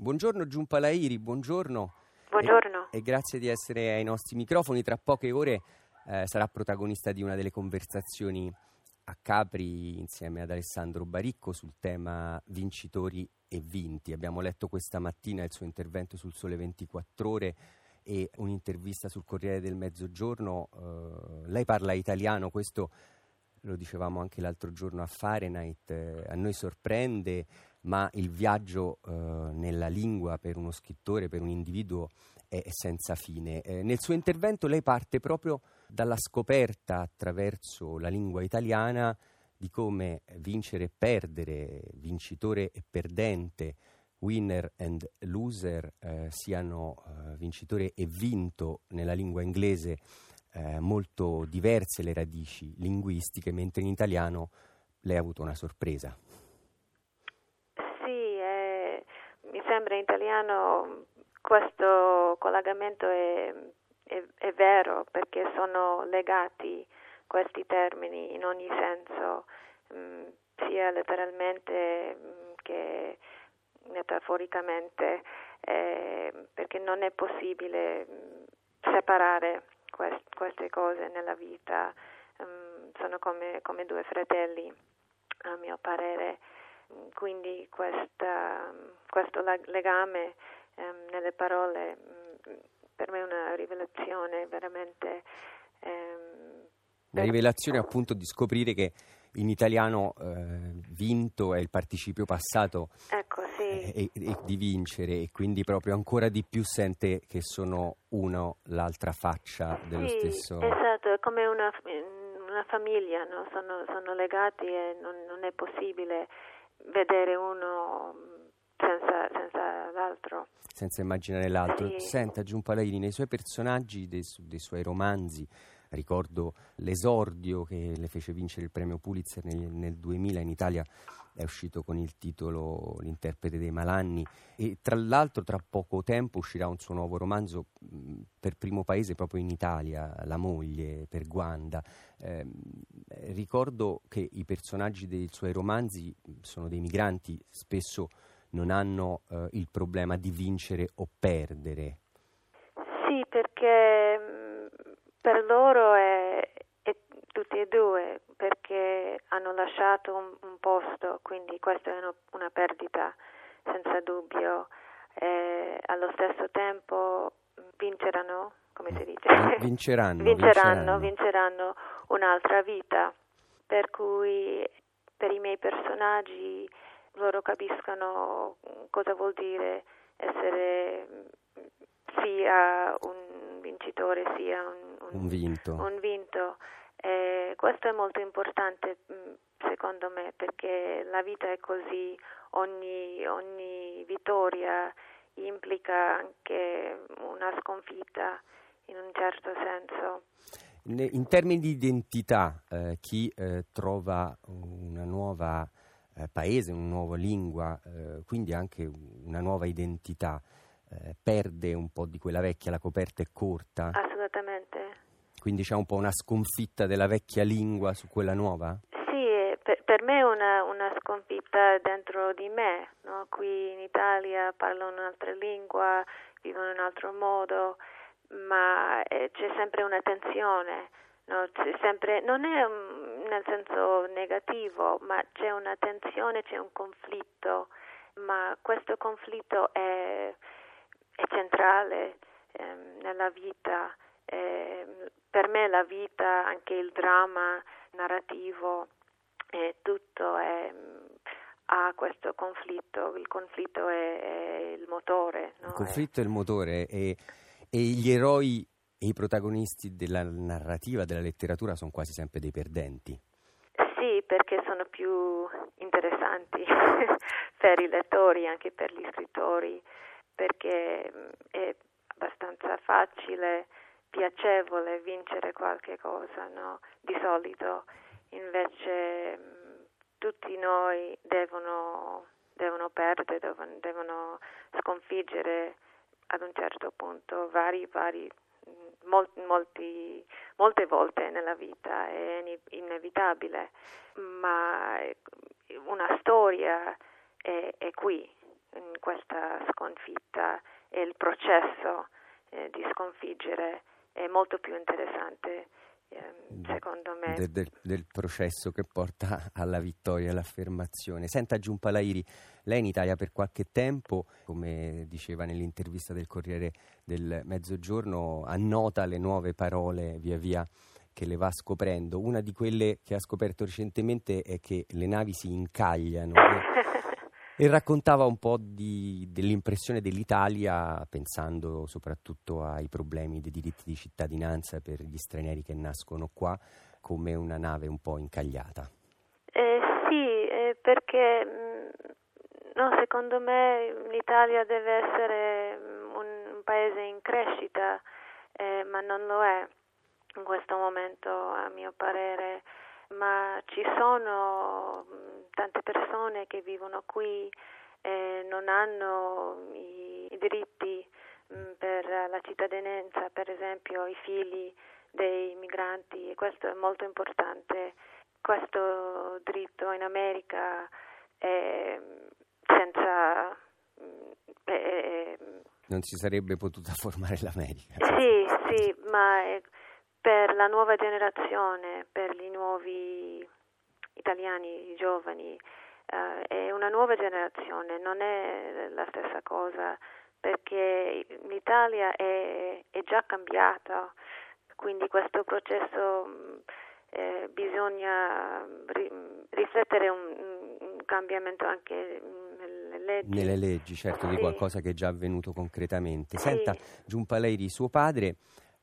Buongiorno Giunpa Lairi, buongiorno. Buongiorno. E, e, grazie di essere ai nostri microfoni. Tra poche ore eh, sarà protagonista di una delle conversazioni a Capri insieme ad Alessandro Baricco sul tema vincitori e vinti. Abbiamo letto questa mattina il suo intervento sul Sole 24 ore e un'intervista sul Corriere del Mezzogiorno. Uh, lei parla italiano, questo lo dicevamo anche l'altro giorno a Fahrenheit, eh, a noi sorprende, ma il viaggio eh, nella lingua per uno scrittore, per un individuo è, senza fine. Eh, nel suo intervento lei parte proprio dalla scoperta attraverso la lingua italiana di come vincere e perdere, vincitore e perdente, winner and loser eh, siano eh, vincitore e vinto nella lingua inglese eh, molto diverse le radici linguistiche, mentre in italiano lei ha avuto una sorpresa. Sì, eh, mi sembra in italiano questo collegamento è, è, è, vero perché sono legati questi termini in ogni senso, mh, mm, sia letteralmente mh, mm, che metaforicamente, eh, perché non è possibile mh, mm, separare quest, queste cose nella vita sono come, come, due fratelli, a mio parere. Quindi questa, questo legame um, nelle parole um, per me è una rivelazione veramente. La rivelazione appunto di scoprire che in italiano eh, vinto è il participio passato ecco, sì. e, e, di vincere e quindi proprio ancora di più sente che sono uno l'altra faccia dello sì, stesso. Esatto, è come una, una famiglia, no? sono, sono, legati e non, non, è possibile vedere uno senza, senza l'altro. Senza immaginare l'altro. Sì. Senta Giunpalaini, nei suoi personaggi, dei, dei suoi romanzi, Ricordo l'esordio che le fece vincere il premio Pulitzer nel, nel 2000 in Italia è uscito con il titolo L'interprete dei malanni e tra l'altro tra poco tempo uscirà un suo nuovo romanzo mh, per primo paese proprio in Italia, La moglie per Guanda. Eh, ricordo che i personaggi dei suoi romanzi sono dei migranti, spesso non hanno eh, il problema di vincere o perdere. Sì, perché per loro è, è, tutti e due perché hanno lasciato un, un posto, quindi questa è una, una perdita senza dubbio. E allo stesso tempo vinceranno, come si dice? Vinceranno, vinceranno, vinceranno, vinceranno un'altra vita. Per cui per i miei personaggi loro capiscono cosa vuol dire essere sia un vincitore sia un un vinto. Un vinto. Eh, questo è molto importante secondo me perché la vita è così, ogni, ogni vittoria implica anche una sconfitta in un certo senso. In termini di identità, eh, chi eh, trova una nuova eh, paese, una nuova lingua, eh, quindi anche una nuova identità, eh, perde un po' di quella vecchia, la coperta è corta? Assolutamente. Quindi c'è un po' una sconfitta della vecchia lingua su quella nuova? Sì, per, per me è una, una, sconfitta dentro di me. No? Qui in Italia parlano un'altra lingua, vivono in un altro modo, ma eh, c'è sempre una tensione. No? Sempre, non è um, nel senso negativo, ma c'è una tensione, c'è un conflitto, ma questo conflitto è, è centrale ehm, nella vita. Eh, per me la vita, anche il dramma narrativo, eh, tutto è, ha questo conflitto, il conflitto è, è il motore. No? Il conflitto è il motore e, e gli eroi e i protagonisti della narrativa, della letteratura sono quasi sempre dei perdenti. Sì, perché sono più interessanti per i lettori, anche per gli scrittori, perché è abbastanza facile piacevole vincere qualche cosa, no? Di solito invece mh, tutti noi devono, devono perdere, devono, devono, sconfiggere ad un certo punto vari, vari molti, molti, molte volte nella vita, è inevitabile, ma una storia è, è qui in questa sconfitta e il processo eh, di sconfiggere è molto più interessante secondo me. De, de, del processo che porta alla vittoria e all'affermazione. Senta Giumpalairi, lei in Italia per qualche tempo, come diceva nell'intervista del Corriere del Mezzogiorno, annota le nuove parole via via che le va scoprendo. Una di quelle che ha scoperto recentemente è che le navi si incagliano. e raccontava un po' di, dell'impressione dell'Italia pensando soprattutto ai problemi dei diritti di cittadinanza per gli stranieri che nascono qua come una nave un po' incagliata. Eh, sì, eh, perché mm, no, secondo me l'Italia deve essere mm, un, un paese in crescita, eh, ma non lo è in questo momento a mio parere, ma ci sono tante persone che vivono qui e non hanno i, i diritti mh, per la cittadinanza, per esempio i figli dei migranti e questo è molto importante. Questo diritto in America è senza... È, non si sarebbe potuta formare l'America. Sì, sì, ma per la nuova generazione, per i nuovi italiani giovani, eh, è una nuova generazione, non è la stessa cosa perché l'Italia è, è già cambiata, quindi questo processo eh, bisogna ri, riflettere un, un, cambiamento anche nelle leggi. Nelle leggi, certo, sì. di qualcosa che è già avvenuto concretamente. Sì. Senta, Giumpaleri, suo padre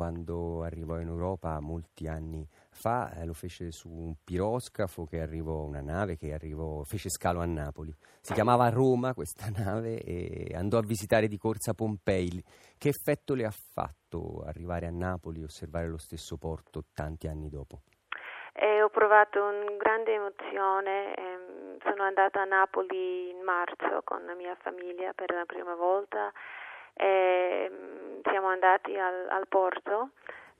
quando arrivò in Europa molti anni fa, eh, lo fece su un piroscafo che arrivò, una nave che arrivò, fece scalo a Napoli. Si chiamava Roma questa nave e andò a visitare di corsa Pompei. Che effetto le ha fatto arrivare a Napoli e osservare lo stesso porto tanti anni dopo? Eh, ho provato una grande emozione, eh, sono andata a Napoli in marzo con la mia famiglia per la prima volta e mm, siamo andati al, al porto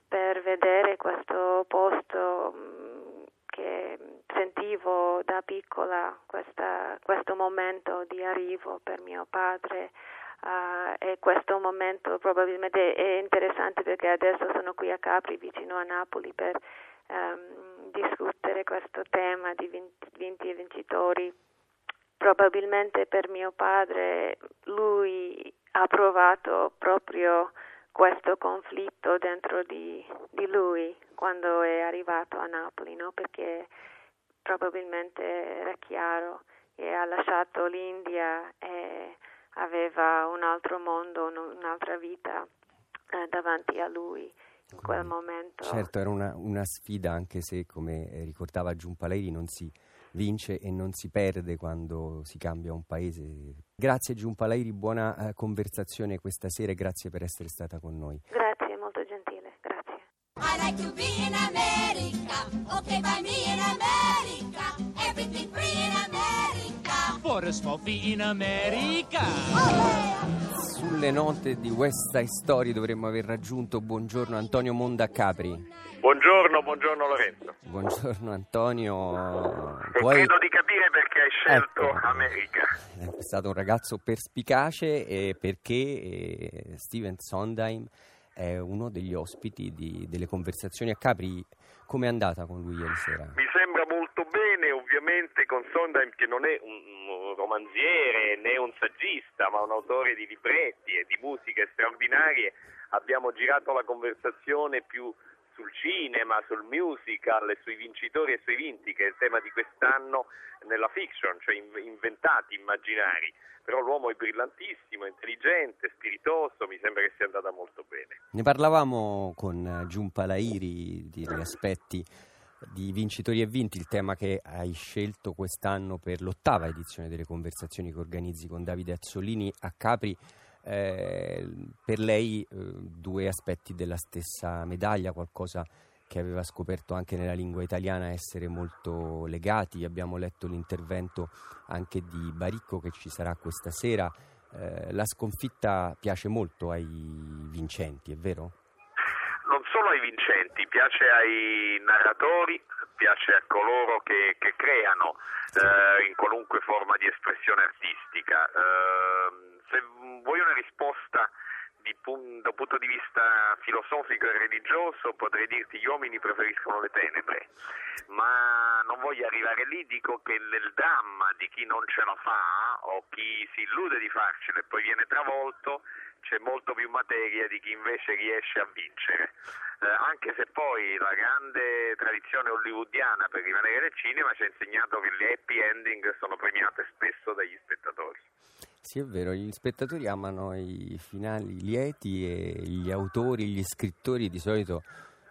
per vedere questo posto mm, che sentivo da piccola questa, questo momento di arrivo per mio padre uh, e questo momento probabilmente è interessante perché adesso sono qui a Capri vicino a Napoli per um, discutere questo tema di vinti e vincitori. Probabilmente per mio padre lui ha provato proprio questo conflitto dentro di, di lui quando è arrivato a Napoli, no? perché probabilmente era chiaro e ha lasciato l'India e aveva un altro mondo, un'altra vita eh, davanti a lui in quel momento. Certo, era una, una sfida anche se, come ricordava Giumpaleri, non si vince e non si perde quando si cambia un paese. Grazie Giumpalairi, buona eh, conversazione questa sera e grazie per essere stata con noi. Grazie, molto gentile, grazie. I like to be in America, okay by me in America, everything free in America. For a small fee in America. Oh, yeah. Sulle note di West Side Story dovremmo aver raggiunto Buongiorno Antonio Monda Capri. Buongiorno, buongiorno Lorenzo. Buongiorno Antonio. E Puoi... credo di capire perché hai scelto ecco, America. È stato un ragazzo perspicace e perché eh, Steven Sondheim è uno degli ospiti di, delle conversazioni a Capri. Come è andata con lui ieri sera? Mi sembra molto bene, ovviamente con Sondheim che non è un romanziere né un saggista, ma un autore di libretti e di musiche straordinarie. Abbiamo girato la conversazione più sul cinema, sul musical, sui vincitori e sui vinti, che è il tema di quest'anno nella fiction, cioè inventati, immaginari. Però l'uomo è brillantissimo, intelligente, spiritoso, mi sembra che sia andata molto bene. Ne parlavamo con Giunpa Lairi degli aspetti di vincitori e vinti, il tema che hai scelto quest'anno per l'ottava edizione delle conversazioni che organizzi con Davide Azzolini a Capri eh, per lei eh, due aspetti della stessa medaglia, qualcosa che aveva scoperto anche nella lingua italiana essere molto legati. Abbiamo letto l'intervento anche di Baricco che ci sarà questa sera. Eh, la sconfitta piace molto ai vincenti, è vero? Non solo ai vincenti, piace ai narratori, piace a coloro che, che creano eh, in qualunque forma di espressione artistica. Eh, se vuoi una risposta di, da un punto di vista filosofico e religioso potrei dirti gli uomini preferiscono le tenebre, ma non voglio arrivare lì, dico che nel dramma di chi non ce la fa o chi si illude di farcela e poi viene travolto c'è molto più materia di chi invece riesce a vincere. Eh, anche se poi la grande tradizione hollywoodiana per rimanere nel cinema ci ha insegnato che le happy ending sono premiate spesso dagli spettatori. Sì, è vero, gli spettatori amano i finali lieti e gli autori, gli scrittori di solito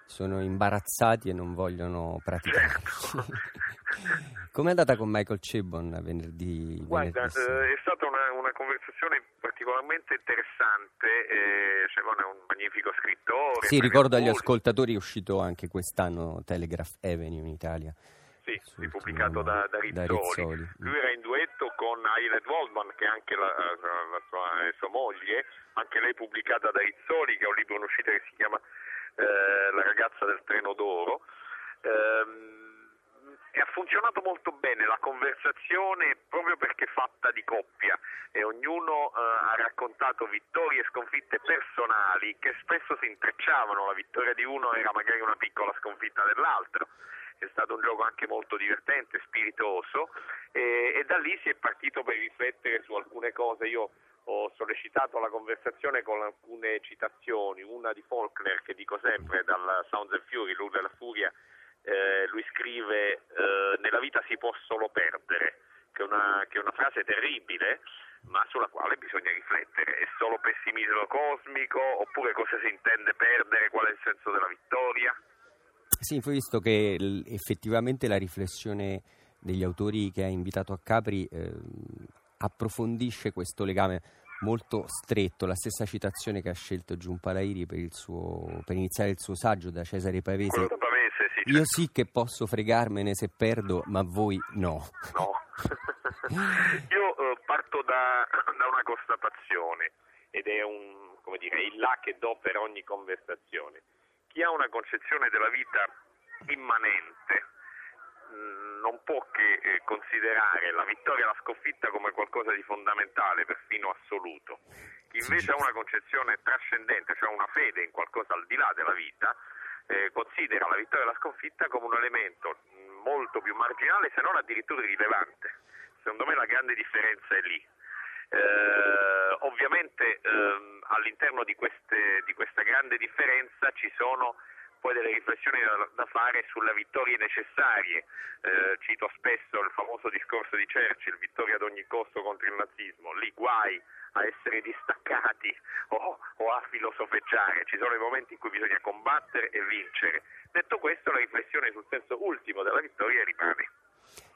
sono imbarazzati e non vogliono praticarli. Certo. Com'è andata con Michael Chabon venerdì? Guarda, venerdì eh, è stata una, una, conversazione particolarmente interessante. Eh, Chabon è un magnifico scrittore. Sì, ricordo agli ascoltatori è uscito anche quest'anno Telegraph Avenue in Italia. Sì, ripubblicato da, da, Rizzoli. da, Rizzoli. Lui era in duetto con Ailet Waldman, che è anche la, la sua, eh, sua, moglie, anche lei pubblicata da Rizzoli, che è un libro in uscita che si chiama eh, La ragazza del treno d'oro. Ehm, e ha funzionato molto bene la conversazione proprio perché fatta di coppia e ognuno eh, ha raccontato vittorie e sconfitte personali che spesso si intrecciavano, la vittoria di uno era magari una piccola sconfitta dell'altro è stato un gioco anche molto divertente, spiritoso e, e da lì si è partito per riflettere su alcune cose. Io ho sollecitato la conversazione con alcune citazioni, una di Faulkner che dico sempre dal Sounds and Fury, l'Ur della Furia, eh, lui scrive eh, nella vita si può solo perdere, che è, una, che è una frase terribile ma sulla quale bisogna riflettere. È solo pessimismo cosmico oppure cosa si intende perdere, qual è il senso della vittoria? Sì, poi visto che effettivamente la riflessione degli autori che ha invitato a Capri eh, approfondisce questo legame molto stretto, la stessa citazione che ha scelto Giunpalairi per, suo, per iniziare il suo saggio da Cesare Pavese. Pavese sì, Io sì che posso fregarmene se perdo, ma voi no. No. Io eh, parto da, da, una constatazione ed è un, come dire, il là che do per ogni conversazione chi ha una concezione della vita immanente mm, non può che eh, considerare la vittoria e la sconfitta come qualcosa di fondamentale, perfino assoluto. Chi invece ha una concezione trascendente, cioè una fede in qualcosa al di là della vita, eh, considera la vittoria e la sconfitta come un elemento mm, molto più marginale, se non addirittura irrilevante. Secondo me la grande differenza è lì. Eh, ovviamente ehm, all'interno di, queste, di, questa grande differenza ci sono poi delle riflessioni da, da fare sulle vittorie necessarie. Eh, cito spesso il famoso discorso di Churchill, vittoria ad ogni costo contro il nazismo, lì guai a essere distaccati o, o a filosofeggiare, ci sono i momenti in cui bisogna combattere e vincere. Detto questo la riflessione sul senso ultimo della vittoria rimane.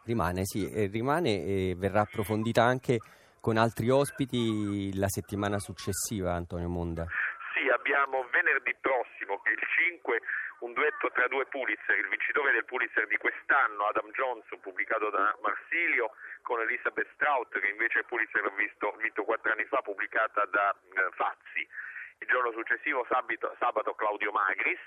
Rimane, sì, rimane e verrà approfondita anche con altri ospiti la settimana successiva, Antonio Monda. Sì, abbiamo venerdì prossimo, il 5, un duetto tra due Pulitzer, il vincitore del Pulitzer di quest'anno, Adam Johnson, pubblicato da Marsilio, con Elizabeth Strout, che invece il Pulitzer ha visto, vinto quattro anni fa, pubblicata da eh, Fazzi il giorno successivo sabato, sabato Claudio Magris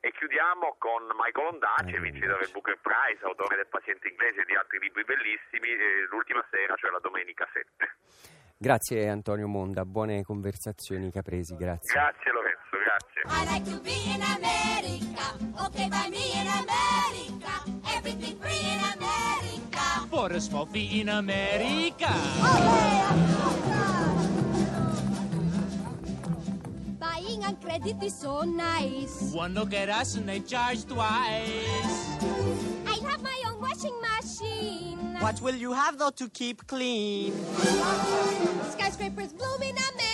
e chiudiamo con Michael Ondace, vincitore del Booker Prize, autore del Paziente Inglese e di altri libri bellissimi, l'ultima sera, cioè la domenica 7. Grazie Antonio Monda, buone conversazioni capresi, grazie. Grazie Lorenzo, grazie. I like to be in America, okay by me in America, everything free in America. For a small fee in America. Okay, and credit is so nice. One look at us and they charge twice. I have my own washing machine. What will you have though to keep clean? Skyscrapers bloom in America.